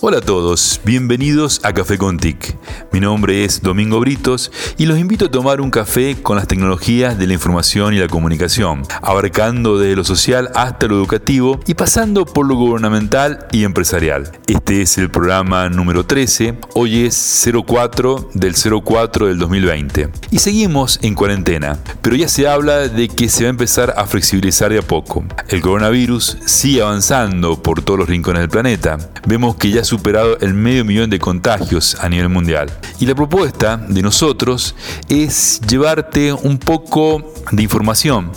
Hola a todos, bienvenidos a Café con TIC. Mi nombre es Domingo Britos y los invito a tomar un café con las tecnologías de la información y la comunicación, abarcando desde lo social hasta lo educativo y pasando por lo gubernamental y empresarial. Este es el programa número 13, hoy es 04 del 04 del 2020 y seguimos en cuarentena, pero ya se habla de que se va a empezar a flexibilizar de a poco. El coronavirus sigue avanzando por todos los rincones del planeta. Vemos que ya superado el medio millón de contagios a nivel mundial. Y la propuesta de nosotros es llevarte un poco de información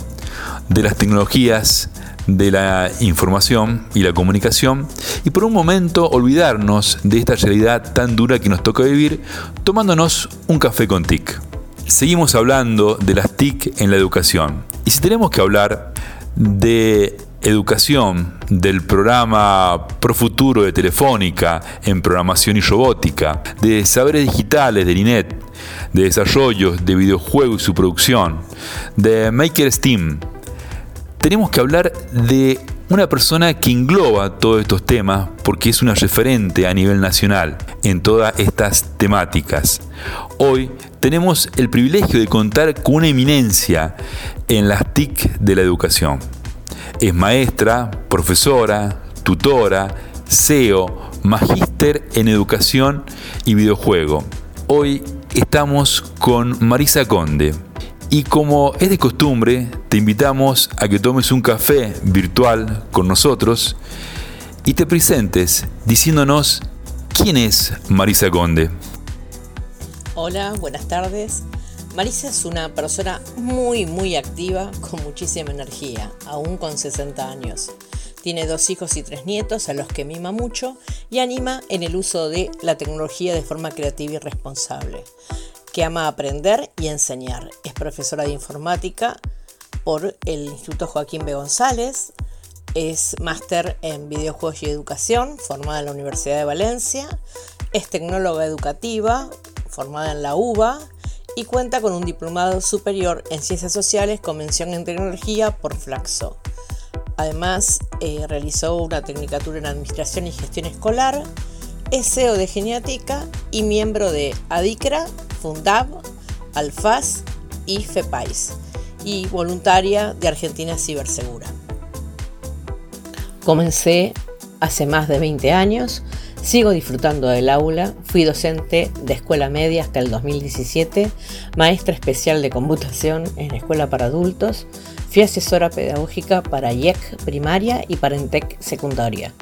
de las tecnologías de la información y la comunicación y por un momento olvidarnos de esta realidad tan dura que nos toca vivir tomándonos un café con TIC. Seguimos hablando de las TIC en la educación y si tenemos que hablar de educación del programa Pro Futuro de Telefónica en programación y robótica, de saberes digitales del INET, de desarrollos de videojuegos y su producción, de Maker Steam. Tenemos que hablar de una persona que engloba todos estos temas porque es una referente a nivel nacional en todas estas temáticas. Hoy tenemos el privilegio de contar con una eminencia en las TIC de la educación. Es maestra, profesora, tutora, CEO, magíster en educación y videojuego. Hoy estamos con Marisa Conde. Y como es de costumbre, te invitamos a que tomes un café virtual con nosotros y te presentes diciéndonos quién es Marisa Conde. Hola, buenas tardes. Marisa es una persona muy, muy activa, con muchísima energía, aún con 60 años. Tiene dos hijos y tres nietos a los que mima mucho y anima en el uso de la tecnología de forma creativa y responsable, que ama aprender y enseñar. Es profesora de informática por el Instituto Joaquín B. González, es máster en videojuegos y educación, formada en la Universidad de Valencia, es tecnóloga educativa, formada en la UBA y cuenta con un diplomado superior en Ciencias Sociales con mención en Tecnología por Flaxo. Además, eh, realizó una tecnicatura en Administración y Gestión Escolar, es CEO de Geniática y miembro de ADICRA, Fundab, Alfaz y FEPAIS, y voluntaria de Argentina Cibersegura. Comencé hace más de 20 años Sigo disfrutando del aula, fui docente de escuela media hasta el 2017, maestra especial de computación en escuela para adultos, fui asesora pedagógica para IEC primaria y para ENTEC secundaria,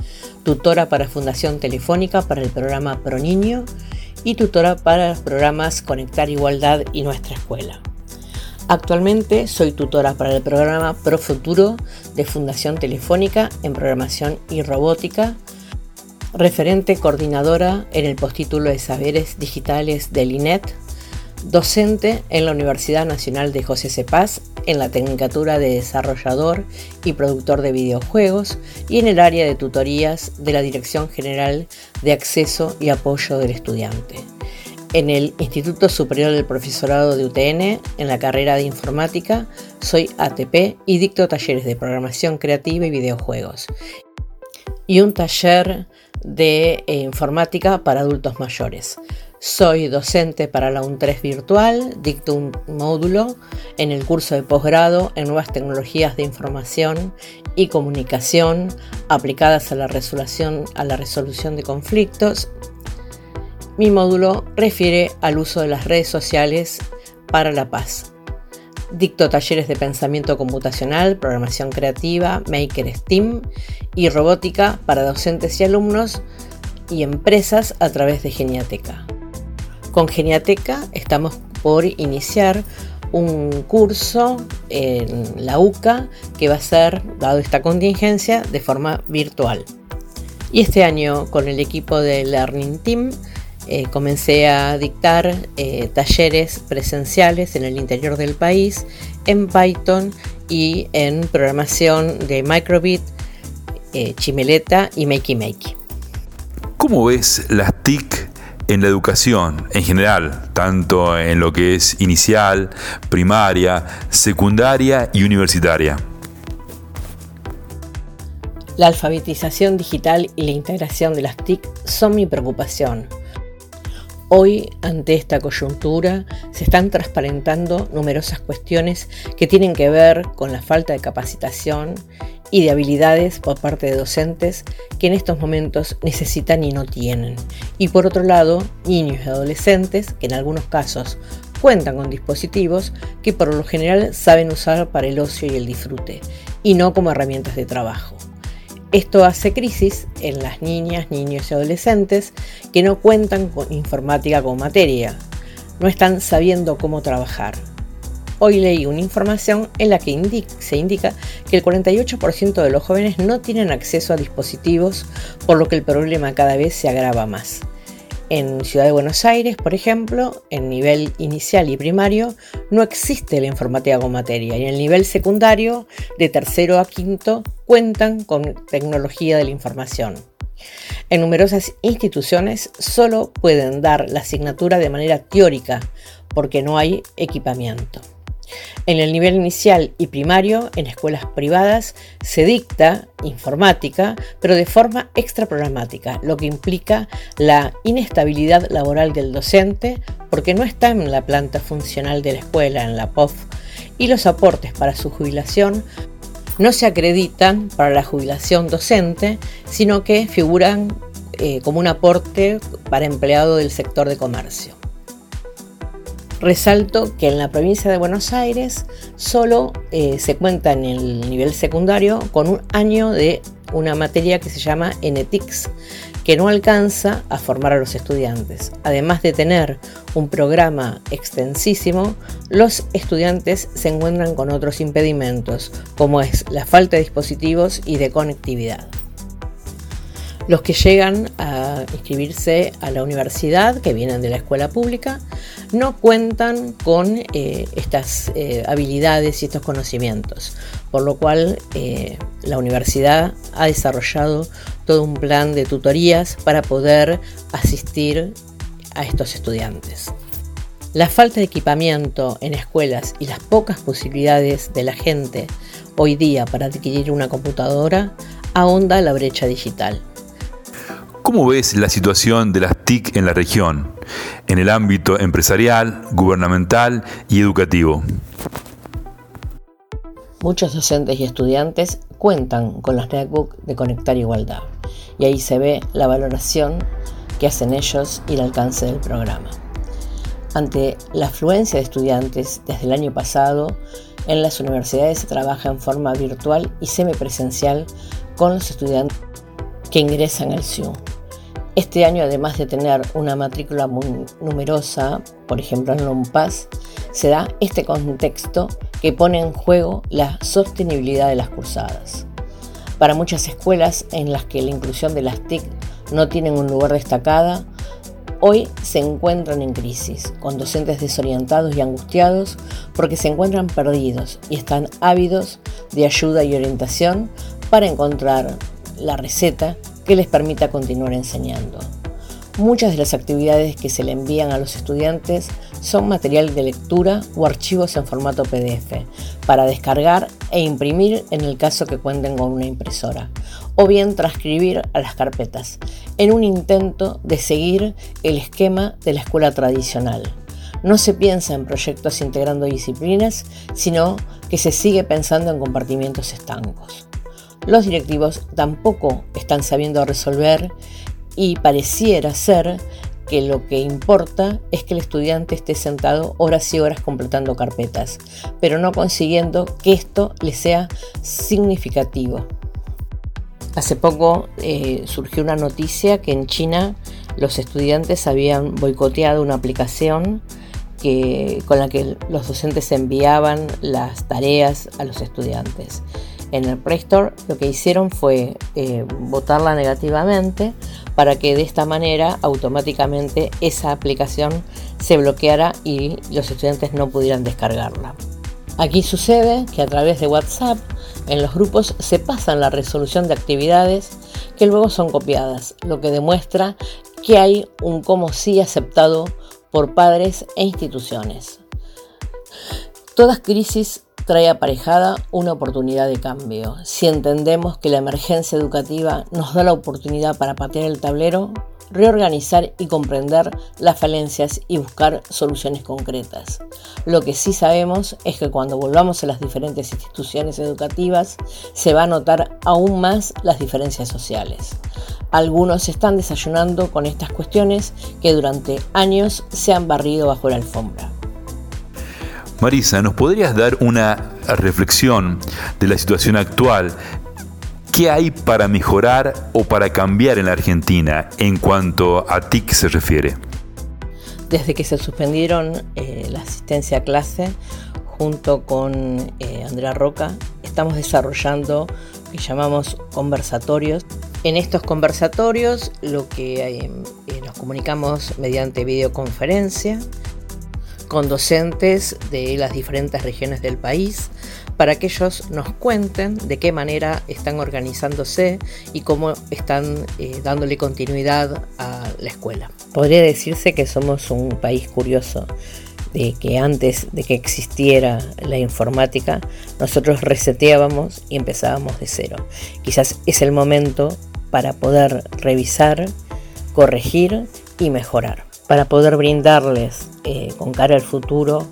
tutora para Fundación Telefónica para el programa Pro Niño y tutora para los programas Conectar Igualdad y Nuestra Escuela. Actualmente soy tutora para el programa Pro Futuro de Fundación Telefónica en programación y robótica, referente coordinadora en el postítulo de Saberes Digitales del INET, docente en la Universidad Nacional de José Cepaz en la Tecnicatura de Desarrollador y Productor de Videojuegos y en el área de tutorías de la Dirección General de Acceso y Apoyo del Estudiante. En el Instituto Superior del Profesorado de UTN, en la carrera de Informática, soy ATP y dicto talleres de programación creativa y videojuegos. Y un taller de eh, informática para adultos mayores. Soy docente para la UN3 virtual, dicto un módulo en el curso de posgrado en nuevas tecnologías de información y comunicación aplicadas a la resolución, a la resolución de conflictos. Mi módulo refiere al uso de las redes sociales para la paz. Dicto talleres de pensamiento computacional, programación creativa, Maker Steam y robótica para docentes y alumnos y empresas a través de Geniateca. Con Geniateca estamos por iniciar un curso en la UCA que va a ser, dado esta contingencia, de forma virtual. Y este año con el equipo de Learning Team eh, comencé a dictar eh, talleres presenciales en el interior del país en Python y en programación de Microbit, eh, Chimeleta y Makey Makey. ¿Cómo ves las TIC en la educación en general, tanto en lo que es inicial, primaria, secundaria y universitaria? La alfabetización digital y la integración de las TIC son mi preocupación. Hoy, ante esta coyuntura, se están transparentando numerosas cuestiones que tienen que ver con la falta de capacitación y de habilidades por parte de docentes que en estos momentos necesitan y no tienen. Y por otro lado, niños y adolescentes que en algunos casos cuentan con dispositivos que por lo general saben usar para el ocio y el disfrute, y no como herramientas de trabajo. Esto hace crisis en las niñas, niños y adolescentes que no cuentan con informática como materia, no están sabiendo cómo trabajar. Hoy leí una información en la que se indica que el 48% de los jóvenes no tienen acceso a dispositivos, por lo que el problema cada vez se agrava más. En Ciudad de Buenos Aires, por ejemplo, en nivel inicial y primario, no existe la informática como materia y en el nivel secundario, de tercero a quinto, cuentan con tecnología de la información. En numerosas instituciones solo pueden dar la asignatura de manera teórica porque no hay equipamiento. En el nivel inicial y primario, en escuelas privadas, se dicta informática, pero de forma extraprogramática, lo que implica la inestabilidad laboral del docente porque no está en la planta funcional de la escuela, en la POF, y los aportes para su jubilación no se acreditan para la jubilación docente, sino que figuran eh, como un aporte para empleado del sector de comercio. Resalto que en la provincia de Buenos Aires solo eh, se cuenta en el nivel secundario con un año de una materia que se llama NETICS, que no alcanza a formar a los estudiantes. Además de tener un programa extensísimo, los estudiantes se encuentran con otros impedimentos, como es la falta de dispositivos y de conectividad. Los que llegan a inscribirse a la universidad, que vienen de la escuela pública, no cuentan con eh, estas eh, habilidades y estos conocimientos, por lo cual eh, la universidad ha desarrollado todo un plan de tutorías para poder asistir a estos estudiantes. La falta de equipamiento en escuelas y las pocas posibilidades de la gente hoy día para adquirir una computadora ahonda la brecha digital. ¿Cómo ves la situación de las TIC en la región, en el ámbito empresarial, gubernamental y educativo? Muchos docentes y estudiantes cuentan con las netbooks de Conectar Igualdad y ahí se ve la valoración que hacen ellos y el alcance del programa. Ante la afluencia de estudiantes desde el año pasado, en las universidades se trabaja en forma virtual y semipresencial con los estudiantes que ingresan al SIU. Este año, además de tener una matrícula muy numerosa, por ejemplo en LOMPAS, se da este contexto que pone en juego la sostenibilidad de las cursadas. Para muchas escuelas en las que la inclusión de las TIC no tienen un lugar destacada, hoy se encuentran en crisis, con docentes desorientados y angustiados porque se encuentran perdidos y están ávidos de ayuda y orientación para encontrar la receta que les permita continuar enseñando. Muchas de las actividades que se le envían a los estudiantes son material de lectura o archivos en formato PDF para descargar e imprimir en el caso que cuenten con una impresora, o bien transcribir a las carpetas, en un intento de seguir el esquema de la escuela tradicional. No se piensa en proyectos integrando disciplinas, sino que se sigue pensando en compartimientos estancos. Los directivos tampoco están sabiendo resolver y pareciera ser que lo que importa es que el estudiante esté sentado horas y horas completando carpetas, pero no consiguiendo que esto le sea significativo. Hace poco eh, surgió una noticia que en China los estudiantes habían boicoteado una aplicación con la que los docentes enviaban las tareas a los estudiantes en el Play Store, lo que hicieron fue eh, votarla negativamente para que de esta manera automáticamente esa aplicación se bloqueara y los estudiantes no pudieran descargarla. Aquí sucede que a través de WhatsApp en los grupos se pasan la resolución de actividades que luego son copiadas, lo que demuestra que hay un como sí aceptado por padres e instituciones. Toda crisis trae aparejada una oportunidad de cambio. Si entendemos que la emergencia educativa nos da la oportunidad para patear el tablero, reorganizar y comprender las falencias y buscar soluciones concretas. Lo que sí sabemos es que cuando volvamos a las diferentes instituciones educativas se va a notar aún más las diferencias sociales. Algunos están desayunando con estas cuestiones que durante años se han barrido bajo la alfombra. Marisa, ¿nos podrías dar una reflexión de la situación actual ¿Qué hay para mejorar o para cambiar en la Argentina en cuanto a TIC se refiere? Desde que se suspendieron eh, la asistencia a clase, junto con eh, Andrea Roca, estamos desarrollando lo que llamamos conversatorios. En estos conversatorios lo que eh, nos comunicamos mediante videoconferencia con docentes de las diferentes regiones del país para que ellos nos cuenten de qué manera están organizándose y cómo están eh, dándole continuidad a la escuela. Podría decirse que somos un país curioso de que antes de que existiera la informática, nosotros reseteábamos y empezábamos de cero. Quizás es el momento para poder revisar, corregir y mejorar, para poder brindarles eh, con cara al futuro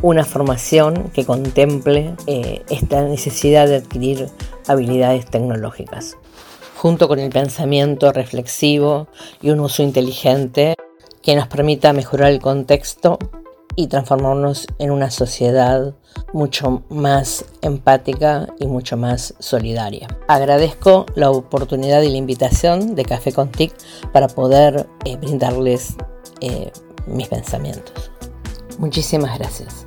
una formación que contemple eh, esta necesidad de adquirir habilidades tecnológicas, junto con el pensamiento reflexivo y un uso inteligente que nos permita mejorar el contexto y transformarnos en una sociedad mucho más empática y mucho más solidaria. Agradezco la oportunidad y la invitación de Café con TIC para poder eh, brindarles eh, mis pensamientos. Muchísimas gracias.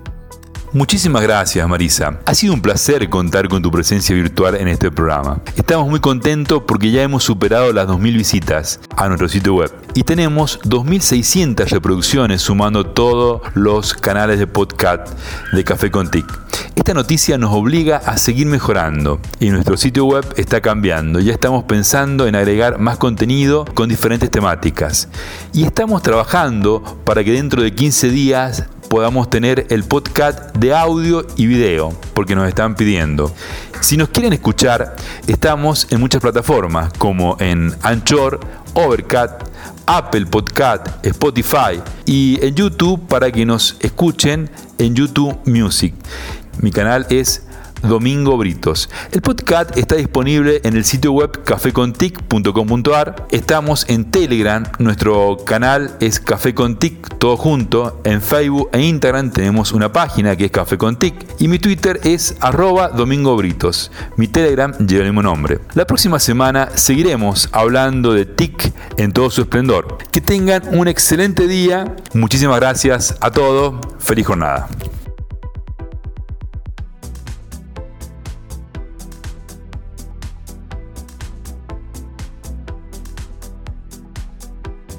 Muchísimas gracias Marisa. Ha sido un placer contar con tu presencia virtual en este programa. Estamos muy contentos porque ya hemos superado las 2.000 visitas a nuestro sitio web y tenemos 2.600 reproducciones sumando todos los canales de podcast de Café con TIC. Esta noticia nos obliga a seguir mejorando y nuestro sitio web está cambiando. Ya estamos pensando en agregar más contenido con diferentes temáticas y estamos trabajando para que dentro de 15 días podamos tener el podcast de audio y video, porque nos están pidiendo. Si nos quieren escuchar, estamos en muchas plataformas como en Anchor, Overcat, Apple Podcast, Spotify y en YouTube para que nos escuchen en YouTube Music. Mi canal es Domingo Britos. El podcast está disponible en el sitio web cafecontic.com.ar. Estamos en Telegram, nuestro canal es Café con Tic, todo junto. En Facebook e Instagram tenemos una página que es Café con Tic y mi Twitter es arroba Domingo Britos. Mi Telegram lleva el mismo nombre. La próxima semana seguiremos hablando de TIC en todo su esplendor. Que tengan un excelente día. Muchísimas gracias a todos. Feliz jornada.